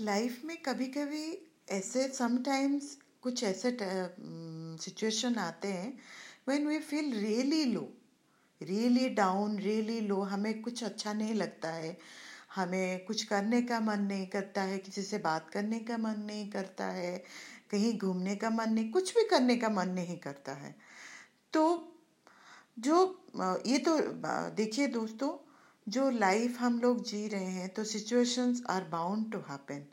Life में कभी कभी ऐसे समटाइम्स कुछ ऐसे सिचुएशन आते हैं when we feel really low really down really low हमें कुछ अच्छा नहीं लगता है, हमें कुछ करने का मन नहीं करता है, किसी से बात करने का मन नहीं करता है, कहीं घूमने का मन नहीं, कुछ भी करने का मन नहीं करता है। तो जो ये तो देखिए दोस्तों जो लाइफ हम लोग जी रहे हैं तो situations are bound to happen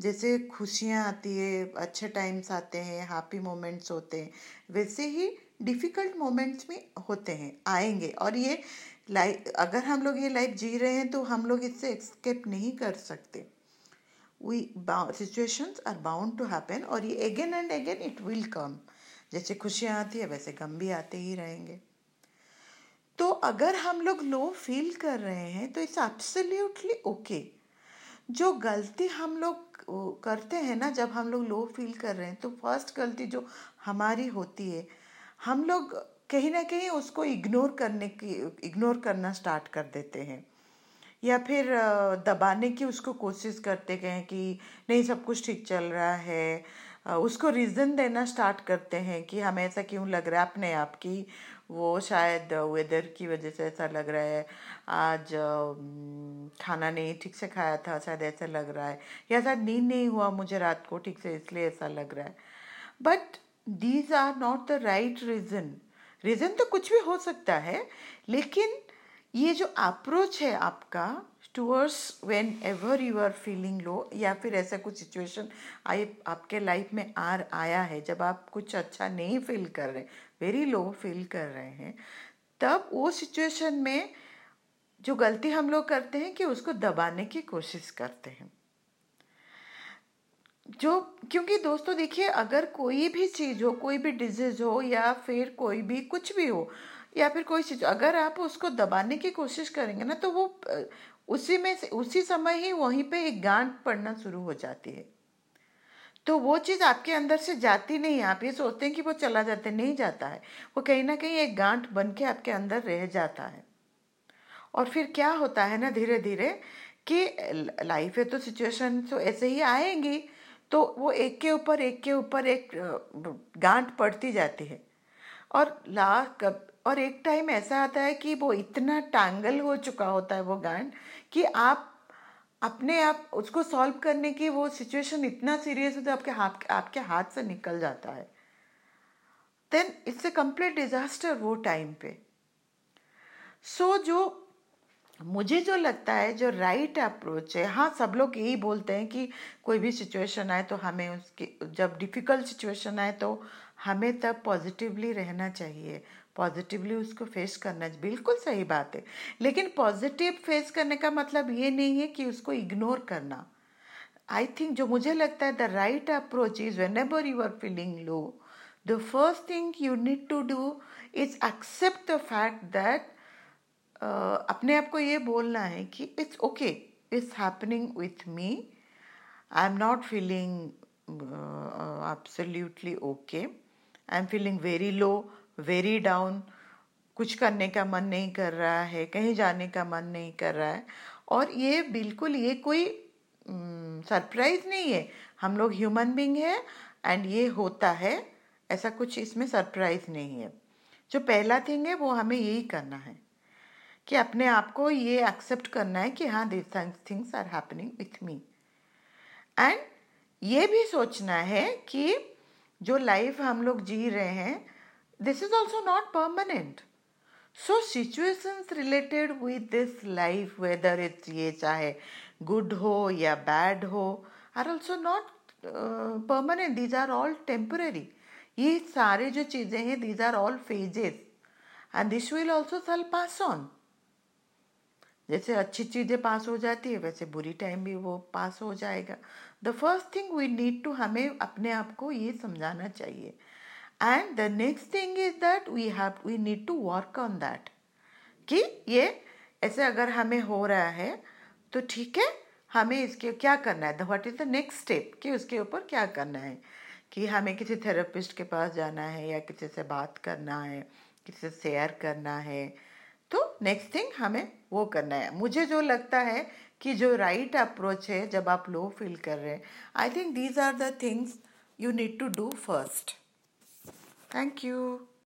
जैसे खुशियाँ आती है, अच्छे टाइम्स आते हैं हैप्पी मोमेंट्स होते हैं, वैसे ही डिफ़िकल्ट मोमेंट्स भी होते हैं, आएँगे। और ये लाइफ अगर हम लोग ये लाइफ जी रहे हैं तो हम लोग इससे एक्सकेप नहीं कर सकते। We situations are bound to happen और ये again and again it will come जैसे खुशियाँ आती है, वैसे गम भी आते ही रहेंगे। तो अगर हम लोग लो फील कर रहे हैं तो इट्स एब्सोल्युटली ओके जो गलती हम लोग करते हैं ना, जब हम लोग लो फील कर रहे हैं तो फ़र्स्ट गलती जो हमारी होती है, हम लोग कहीं ना कहीं उसको इग्नोर करने की इग्नोर करना स्टार्ट कर देते हैं. या फिर दबाने की उसको कोशिश करते हैं कि नहीं, सब कुछ ठीक चल रहा है. उसको रीज़न देना स्टार्ट करते हैं कि हमें ऐसा क्यों लग रहा है अपने आप की? वो शायद वेदर की वजह से ऐसा लग रहा है। आज खाना नहीं, ठीक से खाया था, शायद ऐसा लग रहा है। या शायद नींद नहीं हुआ मुझे रात को, ठीक से, इसलिए ऐसा लग रहा है। But these are not the right reason reason तो कुछ भी हो सकता है, लेकिन ये जो अप्रोच है आपका towards whenever you are feeling low या फिर ऐसा कुछ सिचुएशन आई, आपके लाइफ में आ, आया है, जब आप कुछ अच्छा नहीं फील कर रहे वेरी लो फील कर रहे हैं, तब वो सिचुएशन में जो गलती हम लोग करते हैं कि उसको दबाने की कोशिश करते हैं। जो, क्योंकि दोस्तों देखिए, अगर कोई भी चीज़ हो, कोई भी डिज़ीज़ हो या फिर कोई भी कुछ भी हो या फिर कोई चीज़, अगर आप उसको दबाने की कोशिश करेंगे ना तो वो उसी में से, उसी समय ही वहीं पे एक गांठ पड़ना शुरू हो जाती है। तो वो चीज़ आपके अंदर से जाती नहीं आप ये सोचते हैं कि वो चला जाता नहीं जाता है। वो कहीं ना कहीं एक गांठ बन के आपके अंदर रह जाता है। और फिर क्या होता है ना धीरे धीरे कि लाइफ है तो सिचुएशन तो ऐसे ही आएँगी तो वो एक के ऊपर, एक के ऊपर एक गांठ पड़ती जाती है। और ला, कब, और एक टाइम ऐसा आता है कि वो इतना टांगल हो चुका होता है वो गांठ कि आप अपने आप उसको सॉल्व करने की वो सिचुएशन इतना सीरियस होता है आपके हाथ आपके हाथ से निकल जाता है। Then it's a complete disaster वो टाइम पे। सो so, जो मुझे जो लगता है जो राइट अप्रोच है हाँ सब लोग यही बोलते हैं कि कोई भी सिचुएशन आए तो हमें उसकी जब डिफ़िकल्ट सिचुएशन आए तो हमें तब पॉजिटिवली रहना चाहिए। पॉजिटिवली उसको फेस करना बिल्कुल सही बात है। लेकिन पॉजिटिव फेस करने का मतलब ये नहीं है कि उसको इग्नोर करना। आई थिंक जो मुझे लगता है the right approach is whenever you are feeling low the first thing you need to do is accept the fact that अपने आप को ये बोलना है कि it's okay it's happening with me I am not feeling absolutely okay I am feeling very low very down, कुछ करने का मन नहीं कर रहा है, कहीं जाने का मन नहीं कर रहा है। और ये बिल्कुल, ये कोई सरप्राइज़ नहीं है। हम लोग ह्यूमन बींग है एंड ये होता है, ऐसा कुछ इसमें सरप्राइज़ नहीं है। जो पहला थिंग है, वो हमें यही करना है कि अपने आप को ये एक्सेप्ट करना है कि हाँ this things are happening with me and ये भी सोचना है कि जो लाइफ हम लोग जी रहे हैं this is also not permanent so situations related with this life whether it's ये चाहे good हो या bad हो are also not uh, permanent these are all temporary ये सारे जो चीज़ें हैं these are all phases and this will also shall pass on जैसे अच्छी चीज़ें पास हो जाती है वैसे बुरी टाइम भी वो पास हो जाएगा the first thing we need to हमें अपने आप को ये समझाना चाहिए and the next thing is that we have we need to work on that कि ये ऐसे अगर हमें हो रहा है तो ठीक है, हमें इसके क्या करना है? What is the next step कि उसके ऊपर क्या करना है? कि हमें किसी थेरेपिस्ट के पास जाना है या किसी से बात करना है, किसी से शेयर करना है तो नेक्स्ट थिंग हमें वो करना है। मुझे जो लगता है कि जो राइट right अप्रोच है, जब आप लो फील कर रहे हैं I think these are the things you need to do first thank you